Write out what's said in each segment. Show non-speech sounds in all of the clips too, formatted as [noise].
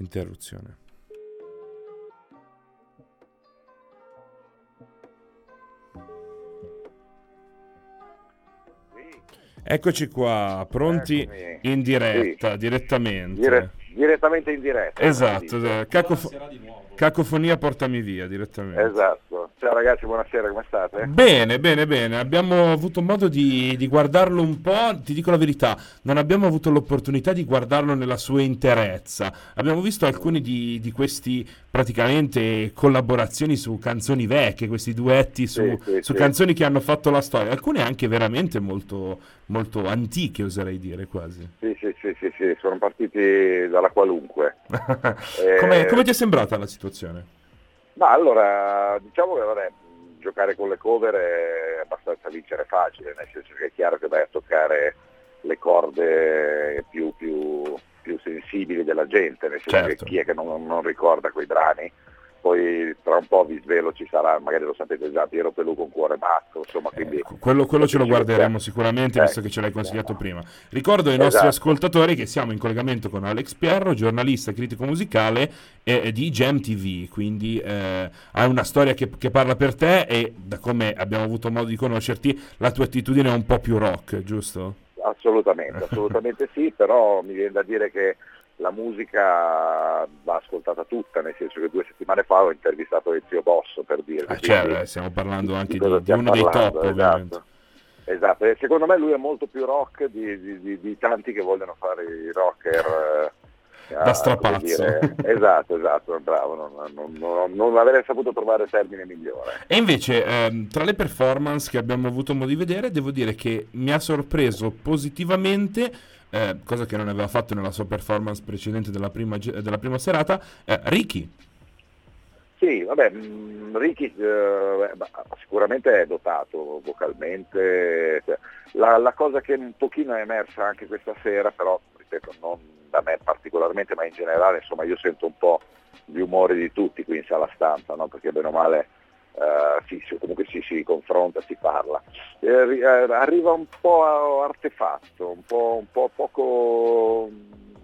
Interruzione. Eccoci qua, pronti Eccomi. in diretta, direttamente. Dire- direttamente in diretta. Esatto, Dice. eh, cacofo- cacofonia portami via direttamente. Esatto. Ciao ragazzi, buonasera, come state? Bene, bene, bene. Abbiamo avuto modo di, di guardarlo un po'. Ti dico la verità, non abbiamo avuto l'opportunità di guardarlo nella sua interezza. Abbiamo visto alcuni di, di questi praticamente collaborazioni su canzoni vecchie, questi duetti su, Sì, sì, su sì. canzoni che hanno fatto la storia, alcune anche veramente molto, molto antiche, oserei dire quasi. Sì, sì, sì, sì, sì, sono partiti dalla qualunque. [laughs] Eh, come, come ti è sembrata la situazione? Ma allora, diciamo che vabbè, giocare con le cover è abbastanza vincere facile, nel senso che è chiaro che vai a toccare le corde più, più- più sensibili della gente, nel senso Certo. che chi è che non, non ricorda quei brani, poi tra un po' vi svelo ci sarà, magari lo sapete già, Piero Pelù con cuore matto, insomma, quindi... Ecco, quello, quello ce lo guarderemo sicuramente, Eh, visto che ce l'hai consigliato prima. Ricordo ai nostri Esatto. ascoltatori che siamo in collegamento con Alex Pierro, giornalista e critico musicale eh, eh, di Gem TV, quindi eh, hai una storia che, che parla per te e da come abbiamo avuto modo di conoscerti, la tua attitudine è un po' più rock, giusto? Assolutamente, assolutamente sì, [laughs] però mi viene da dire che la musica va ascoltata tutta, nel senso che due settimane fa ho intervistato Ezio Bosso per dirvi. Ah, cioè, eh, stiamo parlando anche di di, uno dei parlando, top, ovviamente. Esatto. Esatto, secondo me lui è molto più rock di, di- di- di tanti che vogliono fare i rocker. Da a- strapazzo. dire- esatto, esatto, bravo, non, non- non- non avrei saputo trovare termine migliore. E invece, ehm, tra le performance che abbiamo avuto modo di vedere, devo dire che mi ha sorpreso positivamente, eh, cosa che non aveva fatto nella sua performance precedente della prima, della prima serata, eh, Ricky. Sì, vabbè, mh, Ricky eh, sicuramente è dotato vocalmente. cioè, la, la cosa che un pochino è emersa anche questa sera, però ripeto, non da me particolarmente, ma in generale, insomma, io sento un po' gli umori di tutti qui in sala stampa, no? perché bene o male eh, sì, comunque si, si confronta, si parla. Eh, eh, arriva un po' artefatto, un po', un po' poco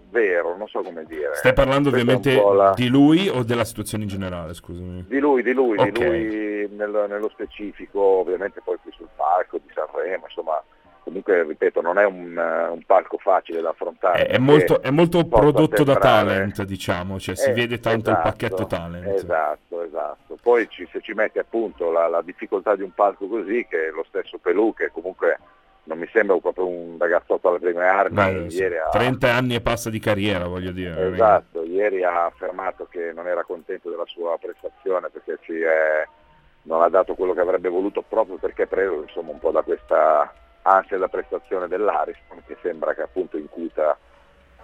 vero, non so come dire. Stai parlando Questa ovviamente la- di lui o della situazione in generale, scusami. di lui, di lui, Ok. di lui nel- nello specifico, ovviamente poi qui sul palco di Sanremo, insomma, comunque ripeto, non è un, eh, un palco facile da affrontare. È, molto, è molto prodotto da talent, diciamo, cioè si Eh, vede tanto esatto, il pacchetto talent. Esatto, esatto. Poi ci- se ci metti appunto la, la difficoltà di un palco così, che lo stesso Pelù, che comunque non mi sembra proprio un ragazzotto alle prime armi, Beh, sì, ieri ha, 30 anni e passa di carriera, voglio dire. Esatto, ieri ha affermato che non era contento della sua prestazione perché è- non ha dato quello che avrebbe voluto proprio perché è preso insomma, un po' da questa ansia da prestazione dell'Ariston che sembra che appunto incuta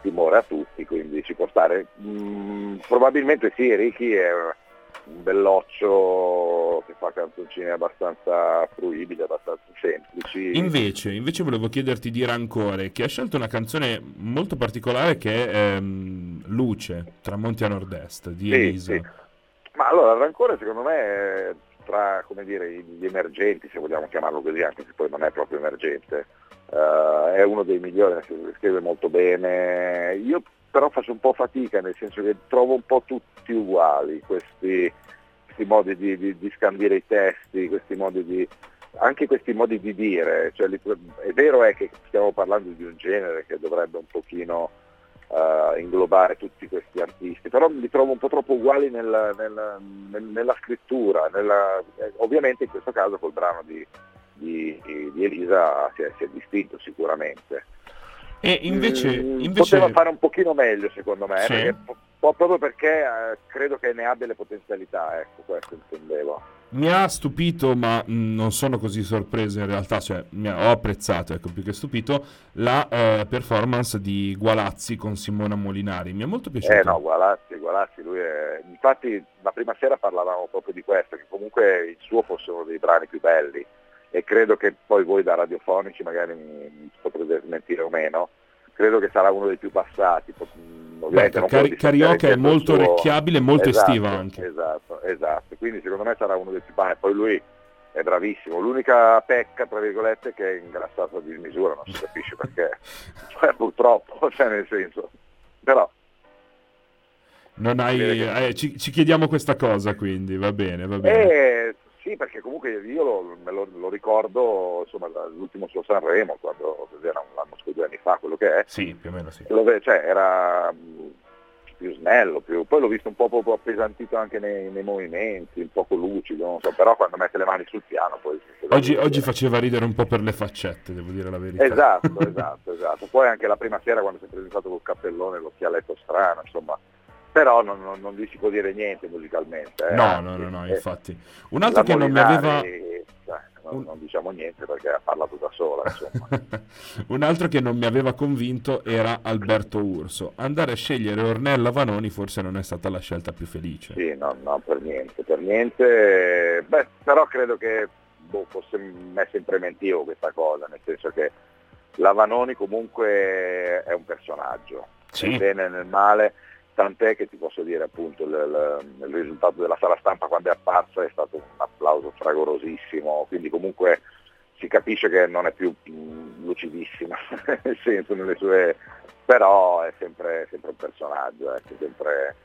timore a tutti, quindi ci può stare. Mm, probabilmente sì, Ricky è un belloccio che fa canzoncine abbastanza fruibili, abbastanza semplici. Invece, invece volevo chiederti di Rancore, che ha scelto una canzone molto particolare che è ehm, Luce, Tramonti a Nord-Est, di Sì, Elisa. sì. Ma allora, Rancore secondo me tra dire, gli emergenti, se vogliamo chiamarlo così, anche se poi non è proprio emergente, eh, è uno dei migliori, scrive molto bene. Io però faccio un po' fatica, nel senso che trovo un po' tutti uguali questi, questi modi di, di- di scandire i testi, questi modi di anche questi modi di dire, cioè, è vero è che stiamo parlando di un genere che dovrebbe un pochino eh, inglobare tutti questi artisti, però li trovo un po' troppo uguali nel- nel- nel- nella scrittura, nella- eh, ovviamente in questo caso col brano di, di- di Elisa si è, si è distinto sicuramente. E invece, Mm, invece Poteva fare un pochino meglio secondo me, Sì. perché- po- proprio perché eh, credo che ne abbia le potenzialità, ecco questo intendevo. Mi ha stupito, ma non sono così sorpreso in realtà, cioè ha- ho apprezzato, ecco, più che stupito, la eh, performance di Gualazzi con Simona Molinari. Mi è molto piaciuto. Eh no, Gualazzi, Gualazzi, lui è... Infatti la prima sera parlavamo proprio di questo, che comunque il suo fosse uno dei brani più belli e credo che poi voi da radiofonici magari mi, mi potrete smentire o meno, credo che sarà uno dei più passati. mh, Beh, Cari- di Carioca è molto suo- orecchiabile e molto Esatto, estiva anche. Esatto, esatto, quindi secondo me sarà uno dei più passati, poi lui è bravissimo, l'unica pecca tra virgolette è che è ingrassato a dismisura, non si capisce perché, [laughs] cioè, purtroppo, [laughs] cioè nel senso, però Non hai, eh, ci, ci, chiediamo questa cosa quindi, va bene, va bene. Eh, sì, perché comunque io lo, me lo, lo ricordo insomma, dall'ultimo suo Sanremo, quando era un anno scorso, due anni fa, quello che è. Sì, più o meno sì. Dove, cioè, era più snello, più... poi l'ho visto un po' proprio appesantito anche nei, nei, movimenti, un poco lucido, non so, però quando mette le mani sul piano poi... Oggi, oggi, faceva ridere un po' per le faccette, devo dire la verità. Esatto, [laughs] esatto, esatto. Poi anche la prima sera quando si è presentato col cappellone, l'occhialetto strano, insomma, però non, non, non, gli si può dire niente musicalmente. Eh. No, no, no, no, infatti. Un altro che non mi aveva... Cioè, non, non, diciamo niente perché ha parlato da sola. [laughs] un altro che non mi aveva convinto era Alberto Urso. Andare a scegliere Ornella Vanoni forse non è stata la scelta più felice. Sì, no, no per niente, per niente. Beh, però credo che boh, fosse messa in preventivo questa cosa, nel senso che la Vanoni comunque è un personaggio, sì. nel bene e nel male tant'è che ti posso dire appunto il, il, risultato della sala stampa quando è apparsa è stato un applauso fragorosissimo, quindi comunque si capisce che non è più mh, lucidissima, [laughs] nel senso nelle sue... però è sempre, sempre un personaggio, ecco, sempre,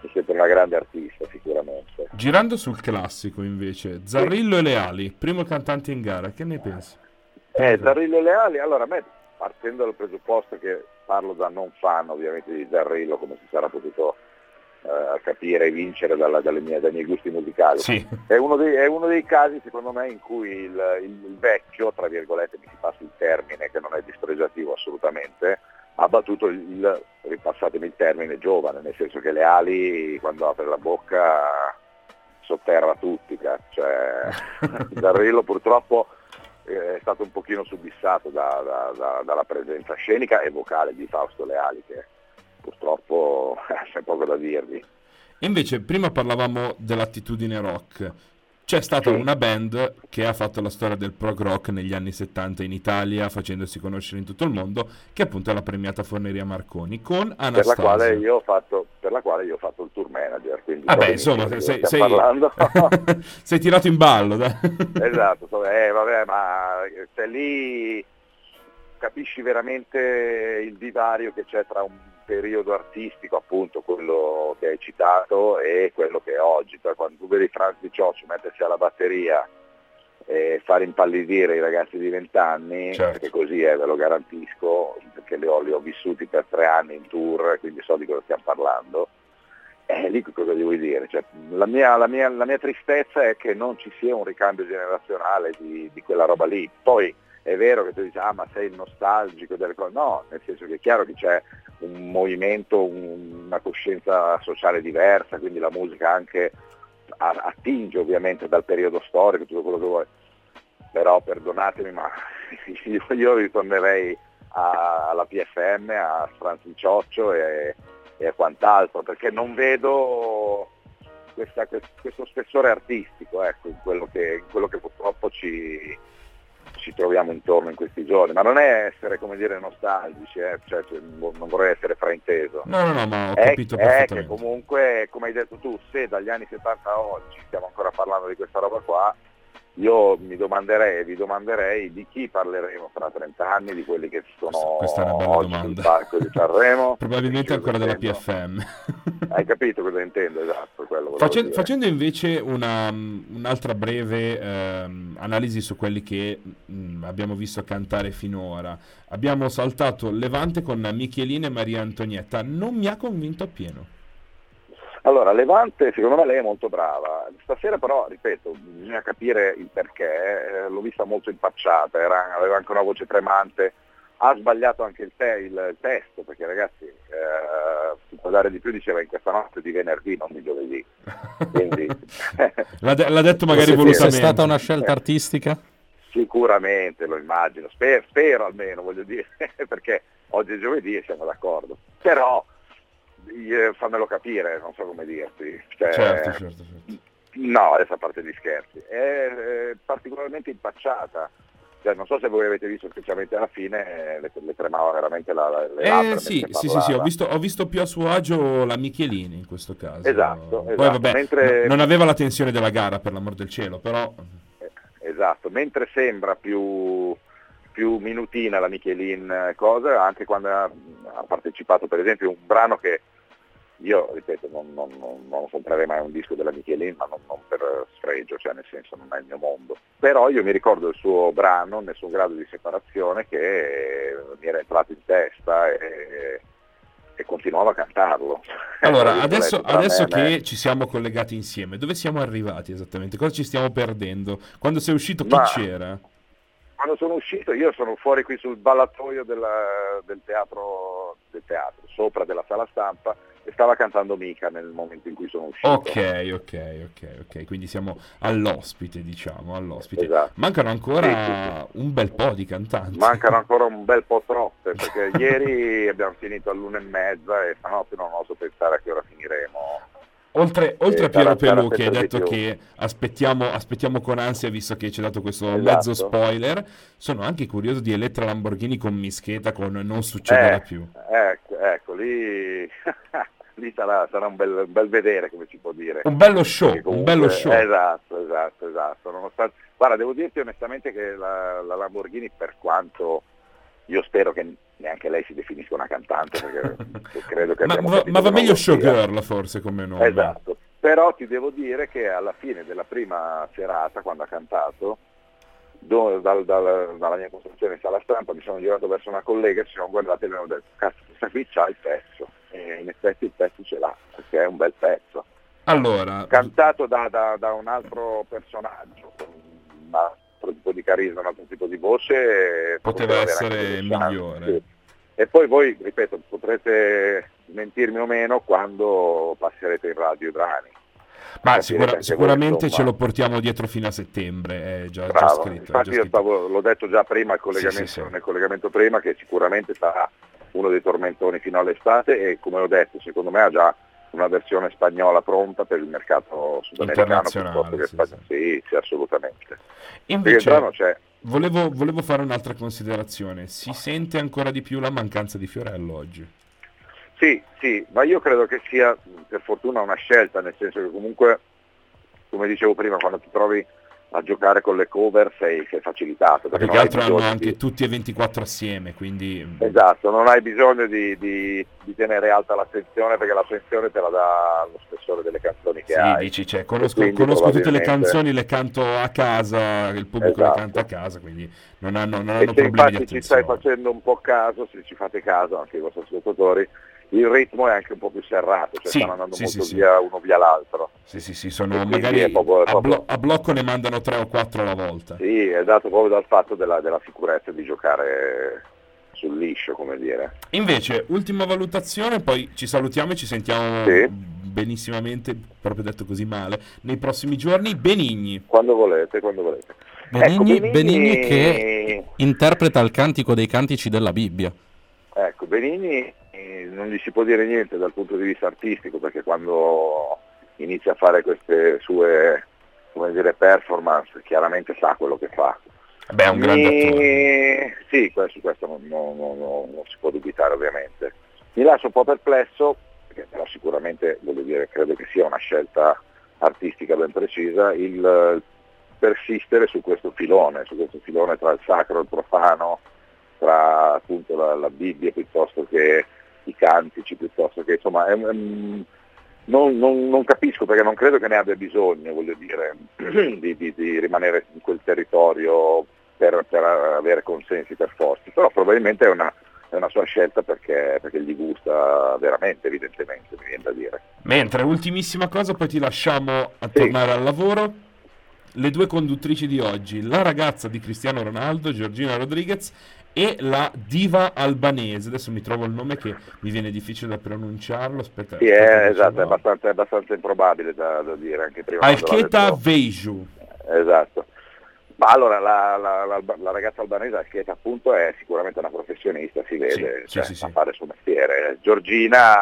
è sempre una grande artista sicuramente. Girando sul classico invece, Zarrillo sì. e Leali, primo cantante in gara, che ne pensi? Eh, Zarrillo e Leali, allora a me partendo dal presupposto che parlo da non fan ovviamente di Zarrillo come si sarà potuto eh, capire e vincere dalla, mie, dai miei gusti musicali. Sì. È, uno dei, è, uno dei, casi secondo me in cui il, il, il, vecchio, tra virgolette mi si passa il termine che non è dispregiativo assolutamente, ha battuto il, ripassatemi il termine, giovane, nel senso che le ali quando apre la bocca sotterra tutti, cioè, [laughs] Zarrillo purtroppo è stato un pochino subissato da, da, da, dalla presenza scenica e vocale di Fausto Leali che purtroppo [laughs] c'è poco da dirvi. Invece prima parlavamo dell'attitudine rock. C'è stata sì. una band che ha fatto la storia del prog rock negli anni 70 in Italia, facendosi conoscere in tutto il mondo, che appunto è la premiata Forneria Marconi, con Anastasia. Per la quale io ho fatto, quale io ho fatto il tour manager. Quindi Vabbè, insomma, sei, sei, [laughs] sei, tirato in ballo. Dai. [laughs] esatto, eh, vabbè, ma se lì capisci veramente il divario che c'è tra un periodo artistico, appunto quello che hai citato, e quello che è oggi. Cioè, quando tu vedi Franz di Cioccio mettersi alla batteria e far impallidire i ragazzi di 20 anni, certo. perché così è, ve lo garantisco, perché li ho, li ho vissuti per tre anni in tour, quindi so di cosa stiamo parlando. E lì cosa gli vuoi dire? Cioè, la, mia, la, mia, la, mia, tristezza è che non ci sia un ricambio generazionale di, di quella roba lì. Poi è vero che tu dici, ah ma sei nostalgico delle cose, no, nel senso che è chiaro che c'è un movimento, un, una coscienza sociale diversa, quindi la musica anche attinge ovviamente dal periodo storico, tutto quello che vuoi, però perdonatemi ma [laughs] io, io ritornerei a, alla PFM, a Franz di Cioccio e, e a quant'altro, perché non vedo questa, questo spessore artistico ecco, in, quello che, in quello che purtroppo ci, ci troviamo intorno in questi giorni, ma non è essere come dire nostalgici, eh? cioè, cioè, non vorrei essere frainteso. No, no, no, ma ho capito è, è che comunque, come hai detto tu, se dagli anni 70 a oggi stiamo ancora parlando di questa roba qua, io mi domanderei, vi domanderei di chi parleremo fra 30 anni, di quelli che sono Questa è una bella oggi domanda. palco di Sanremo. [laughs] Probabilmente ancora della PFM. Hai capito cosa intendo, esatto. Facendo, facendo invece una, un'altra breve ehm, analisi su quelli che mh, mm, abbiamo visto cantare finora, abbiamo saltato Levante con Michelina e Maria Antonietta, non mi ha convinto appieno. Allora, Levante secondo me lei è molto brava, stasera però, ripeto, bisogna capire il perché, eh, l'ho vista molto impacciata, era, aveva anche una voce tremante, ha sbagliato anche il, te, il testo, perché ragazzi, eh, si può dare di più, diceva in questa notte di venerdì, non di giovedì. [laughs] Quindi, [laughs] l'ha, de- l'ha, detto magari volutamente. È stata una scelta artistica? Sicuramente, lo immagino, spero, spero almeno, voglio dire, [laughs] perché oggi è giovedì e siamo d'accordo. Però fammelo capire, non so come dirti. Cioè, certo, certo, certo. No, adesso a parte gli scherzi, è, è particolarmente impacciata. Cioè, non so se voi avete visto specialmente alla fine, le, le tremava veramente la, le eh, sì, sì, sì, sì, ho visto, ho visto, più a suo agio la Michelini in questo caso. Esatto. Poi esatto. vabbè, Mentre... non aveva la tensione della gara, per l'amor del cielo, però... Eh, esatto, mentre sembra più più minutina la Michelin cosa, anche quando ha, ha partecipato per esempio a un brano che io ripeto non, non, non, non, comprerei mai un disco della Michelin ma non, per sfregio, cioè nel senso non è il mio mondo. Però io mi ricordo il suo brano, Nessun grado di separazione, che mi era entrato in testa e, e continuavo a cantarlo. [laughs] Allora, adesso, adesso che ci siamo collegati insieme, dove siamo arrivati esattamente? Cosa ci stiamo perdendo? Quando sei uscito chi ma... c'era? quando sono uscito io sono fuori qui sul ballatoio della, del, teatro, del teatro, sopra della sala stampa stava cantando Mica nel momento in cui sono uscito. Ok, ok, ok, ok, quindi siamo all'ospite, diciamo, all'ospite. Esatto. Mancano ancora un bel po' di cantanti. Mancano ancora un bel po' troppe, [laughs] perché ieri abbiamo finito all'una e mezza e stanotte non oso pensare a che ora finiremo. Oltre, oltre a Piero Pelù che ha detto che aspettiamo, aspettiamo, con ansia visto che ci ha dato questo esatto. mezzo spoiler, sono anche curioso di Elettra Lamborghini con Mischeta con Non succederà eh, più. Ecco, ecco lì, [laughs] lì sarà, sarà un, bel, bel, vedere come si può dire. Un bello show, comunque, un bello show. Esatto, esatto, esatto. Nonostante, guarda, devo dirti onestamente che la, la Lamborghini per quanto io spero che neanche lei si definisca una cantante perché [laughs] credo che ma, va, ma va meglio showgirl forse come nome esatto però ti devo dire che alla fine della prima serata quando ha cantato do, dal, dal, dalla mia costruzione in sala stampa mi sono girato verso una collega e ci siamo guardati e mi hanno detto cazzo questa qui c'ha il pezzo e in effetti il pezzo ce l'ha perché è un bel pezzo allora cantato da, da, da un altro personaggio ma altro tipo di carisma, un altro tipo di voce. Poteva essere migliore. Sì. E poi voi, ripeto, potrete mentirmi o meno quando passerete in radio i brani. Ma sicura, sicuramente ce lo portiamo dietro fino a settembre, è già, già scritto. Infatti già io stavo, l'ho detto già prima collegamento, sì, sì, nel collegamento prima che sicuramente sarà uno dei tormentoni fino all'estate e come ho detto secondo me ha già una versione spagnola pronta per il mercato sudamericano piuttosto che sì, spagnola. Sì. sì, assolutamente. Invece, volevo, volevo, fare un'altra considerazione. Si sente ancora di più la mancanza di Fiorello oggi? Sì, sì, ma io credo che sia per fortuna una scelta, nel senso che comunque, come dicevo prima, quando ti trovi a giocare con le cover sei, sei facilitato. Perché, perché altro hanno anche di... tutti e 24 assieme, quindi... Esatto, non hai bisogno di, di, di, tenere alta l'attenzione perché l'attenzione te la dà lo spessore delle canzoni che sì, hai. dici, cioè, conosco, conosco tutte le canzoni, le canto a casa, il pubblico esatto. le canta a casa, quindi non hanno, non hanno problemi infatti ci stai facendo un po' caso, se ci fate caso anche i vostri ascoltatori, il ritmo è anche un po' più serrato, cioè sì, stanno andando sì, molto sì, via uno via l'altro. Sì, sì, sì, sono magari proprio... A, blo- a, blocco ne mandano tre o quattro alla volta. Sì, è dato proprio dal fatto della, della sicurezza di giocare sul liscio, come dire. Invece, ultima valutazione, poi ci salutiamo e ci sentiamo benissimamente, proprio detto così male, nei prossimi giorni. Benigni. Quando volete, quando volete. Benigni, ecco, Benigni... Benigni che interpreta il cantico dei cantici della Bibbia. Ecco, Benigni non gli si può dire niente dal punto di vista artistico perché quando inizia a fare queste sue dire, performance chiaramente sa quello che fa. Beh, è un grande attore. Sì, questo, questo non, non, non, non, si può dubitare ovviamente. Mi lascia un po' perplesso, perché però sicuramente voglio dire, credo che sia una scelta artistica ben precisa, il persistere su questo filone, su questo filone tra il sacro e il profano, tra appunto la, la Bibbia piuttosto che i cantici piuttosto che insomma è, non, non, non, capisco perché non credo che ne abbia bisogno, voglio dire, [clears throat] di, di, di rimanere in quel territorio per, per, avere consensi per forza, però probabilmente è una, è una sua scelta perché, perché, gli gusta veramente, evidentemente, mi viene da dire. Mentre, ultimissima cosa, poi ti lasciamo a sì. tornare al lavoro. Le due conduttrici di oggi, la ragazza di Cristiano Ronaldo, Giorgina Rodriguez, e la diva albanese. Adesso mi trovo il nome che mi viene difficile da pronunciarlo. Aspetta, sì, è, esatto, è abbastanza, è abbastanza, improbabile da, da, dire anche prima. Alcheta Veiju. Esatto. Ma allora la, la, la, la, ragazza albanese Alcheta appunto è sicuramente una professionista, si vede, sì, cioè, sì, sì, a fare il suo mestiere. Giorgina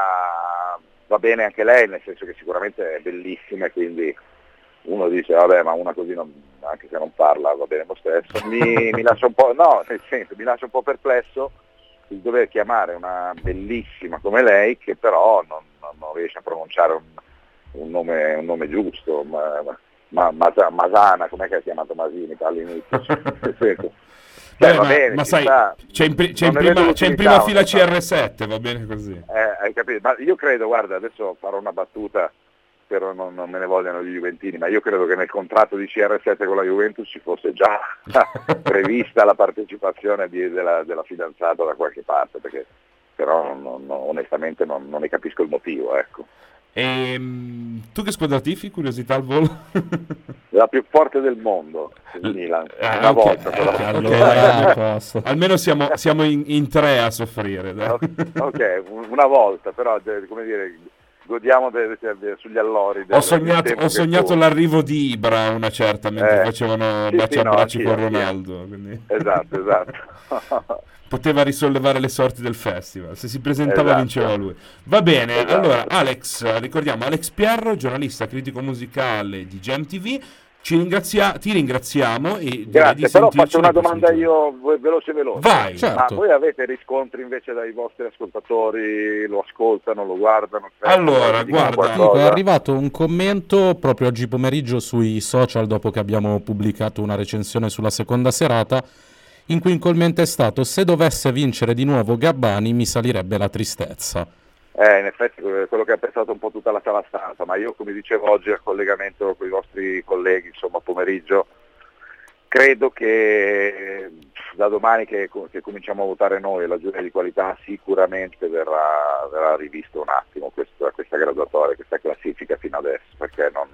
va bene anche lei, nel senso che sicuramente è bellissima e quindi uno dice vabbè ma una così non, anche se non parla va bene lo stesso, mi, mi lascia un po', no, nel senso, mi lascia un po' perplesso il dover chiamare una bellissima come lei che però non, non, riesce a pronunciare un, un, nome, un nome, giusto, ma, ma, ma, Masana, com'è che ha chiamato Masini all'inizio? [laughs] Beh, ma, bene, ma sai, sta... c'è in, c'è in prima, c'è in prima fila CR7, va bene così. Eh, hai capito? Ma io credo, guarda, adesso farò una battuta, spero non, non me ne vogliano gli Juventini, ma io credo che nel contratto di CR7 con la Juventus ci fosse già [laughs] prevista la partecipazione di, della, della, fidanzata da qualche parte, perché però non, onestamente non, ne capisco il motivo, ecco. E, ehm, tu che squadra tifi, curiosità al volo? [laughs] La più forte del mondo, il Milan, ah, una okay. volta. Eh, [laughs] allora, almeno siamo, siamo in, in, tre a soffrire. Dai. Ok, una volta, però come dire, godiamo de, de, de, sugli allori. ho sognato, ho sognato l'arrivo di Ibra una certa, mentre eh, facevano sì, baci sì, abbracci no, con Ronaldo. Quindi... Esatto, esatto. [laughs] poteva risollevare le sorti del festival. Se si presentava esatto. vinceva lui. Va bene, esatto. allora Alex, ricordiamo Alex Pierro, giornalista critico musicale di GemTV. Ci ringrazia- ti ringraziamo e Grazie, però faccio una domanda io veloce veloce. Vai, certo. Ma voi avete riscontri invece dai vostri ascoltatori? Lo ascoltano, lo guardano? Allora, guarda, è arrivato un commento proprio oggi pomeriggio sui social dopo che abbiamo pubblicato una recensione sulla seconda serata in cui il commento è stato se dovesse vincere di nuovo Gabbani mi salirebbe la tristezza. Eh, in effetti quello che ha pensato un po' tutta la sala stampa, ma io come dicevo oggi al collegamento con i vostri colleghi, insomma pomeriggio, credo che da domani che, che cominciamo a votare noi la giuria di qualità sicuramente verrà, verrà rivisto un attimo questa, questa graduatoria, questa classifica fino adesso, perché non,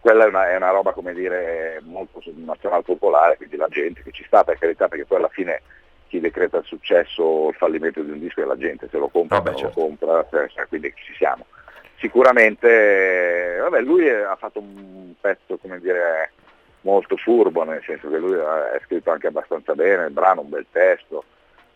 quella è una, è una, roba come dire molto nazionale popolare, quindi la gente che ci sta per carità, perché poi alla fine chi decreta il successo o il fallimento di un disco è la gente, se lo compra, Vabbè, certo. lo compra, quindi ci siamo. Sicuramente, vabbè, lui ha fatto un pezzo, come dire, molto furbo, nel senso che lui è scritto anche abbastanza bene, il brano, un bel testo,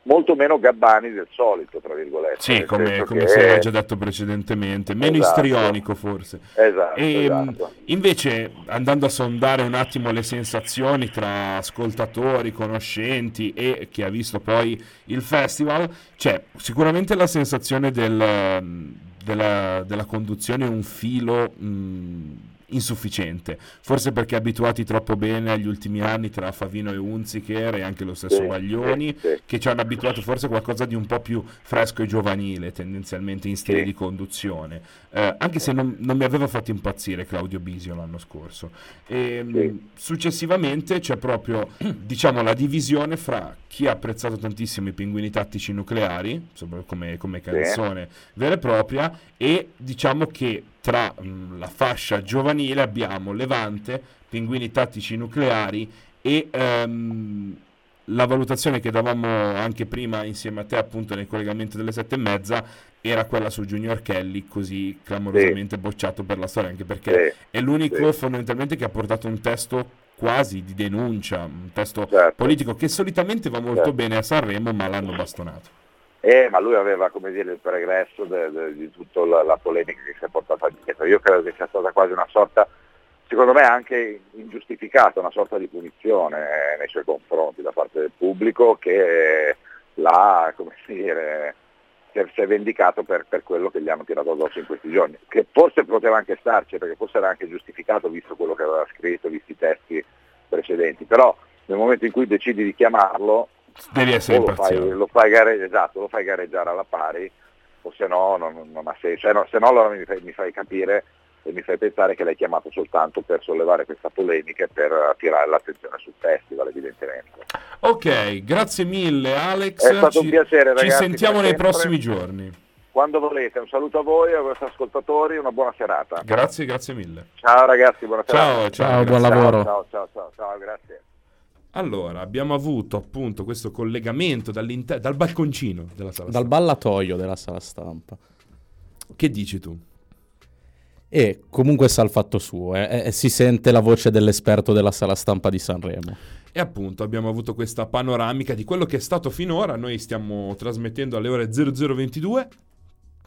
molto meno gabbani del solito, tra virgolette. Sì, come, come si era già detto precedentemente, meno esatto. istrionico forse. Esatto, e, esatto, Invece, andando a sondare un attimo le sensazioni tra ascoltatori, conoscenti e chi ha visto poi il festival, c'è sicuramente la sensazione del, della, della, conduzione un filo... Mh, insufficiente, forse perché abituati troppo bene agli ultimi anni tra Favino e Unziker e anche lo stesso Baglioni, che ci hanno abituato forse a qualcosa di un po' più fresco e giovanile tendenzialmente in stile di conduzione, eh, anche se non, non, mi aveva fatto impazzire Claudio Bisio l'anno scorso. E, ehm, Successivamente c'è proprio [clears throat] diciamo, la divisione fra chi ha apprezzato tantissimo i pinguini tattici nucleari, come, come canzone vera e propria, e diciamo che tra mh, mm, la fascia giovanile abbiamo Levante, Pinguini Tattici Nucleari e um, la valutazione che davamo anche prima insieme a te appunto nel collegamento delle sette e mezza era quella su Junior Kelly così clamorosamente sì. bocciato per la storia anche perché sì. è l'unico sì. fondamentalmente che ha portato un testo quasi di denuncia un testo certo. politico che solitamente va molto certo. bene a Sanremo ma l'hanno bastonato eh, ma lui aveva come dire, il pregresso di tutta la, la, polemica che si è portata dietro. Io credo che sia stata quasi una sorta, secondo me anche ingiustificata, una sorta di punizione eh, nei suoi confronti da parte del pubblico che l'ha, come [laughs] dire, si è vendicato per, per, quello che gli hanno tirato addosso in questi giorni, che forse poteva anche starci, perché forse era anche giustificato visto quello che aveva scritto, visti i testi precedenti, però nel momento in cui decidi di chiamarlo devi essere lo fai, lo fai, gare, esatto, lo fai gareggiare alla pari o se no non, non ha senso, cioè, no, se no allora mi fai, mi fai capire e mi fai pensare che l'hai chiamato soltanto per sollevare questa polemica e per attirare l'attenzione sul festival evidentemente. Ok, grazie mille Alex. È stato ci, un piacere ragazzi. Ci sentiamo nei sempre. prossimi giorni. Quando volete, un saluto a voi, ai vostri ascoltatori, una buona serata. Grazie, grazie mille. Ciao ragazzi, buona serata. Ciao, ciao, ciao buon lavoro. Ciao, ciao, ciao, ciao, grazie. Allora, abbiamo avuto appunto questo collegamento dal balconcino della sala Dal stampa. ballatoio della sala stampa. Che dici tu? E comunque sa il fatto suo, eh? e si sente la voce dell'esperto della sala stampa di Sanremo. E appunto abbiamo avuto questa panoramica di quello che è stato finora. Noi stiamo trasmettendo alle ore 0022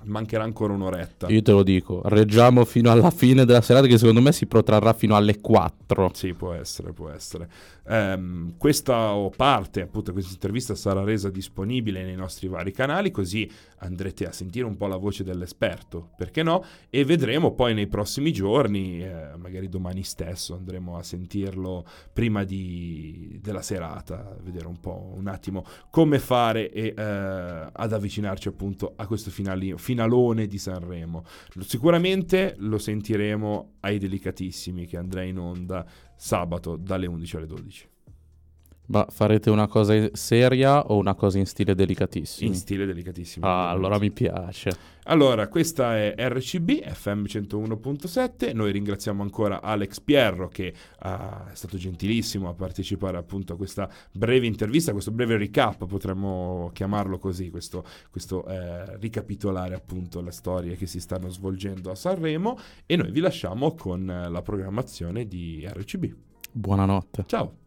mancherà ancora un'oretta. Io te lo dico, reggiamo fino alla fine della serata che secondo me si protrarrà fino alle 4. Sì, può essere, può essere. Um, questa parte, appunto, questa intervista sarà resa disponibile nei nostri vari canali, così andrete a sentire un po' la voce dell'esperto, perché no? E vedremo poi nei prossimi giorni, eh, magari domani stesso, andremo a sentirlo prima di, della serata, vedere un po' un attimo come fare e eh, ad avvicinarci appunto a questo finali, finalone di Sanremo. Sicuramente lo sentiremo ai delicatissimi che andrà in onda sabato dalle 11 alle 12. Ma farete una cosa seria o una cosa in stile delicatissimo? In stile delicatissimo. Ah, allora mi piace. Allora, questa è RCB FM 101.7. Noi ringraziamo ancora Alex Pierro che uh, è stato gentilissimo a partecipare appunto a questa breve intervista, questo breve recap, potremmo chiamarlo così, questo, questo eh, ricapitolare appunto le storie che si stanno svolgendo a Sanremo e noi vi lasciamo con la programmazione di RCB. Buonanotte. Ciao.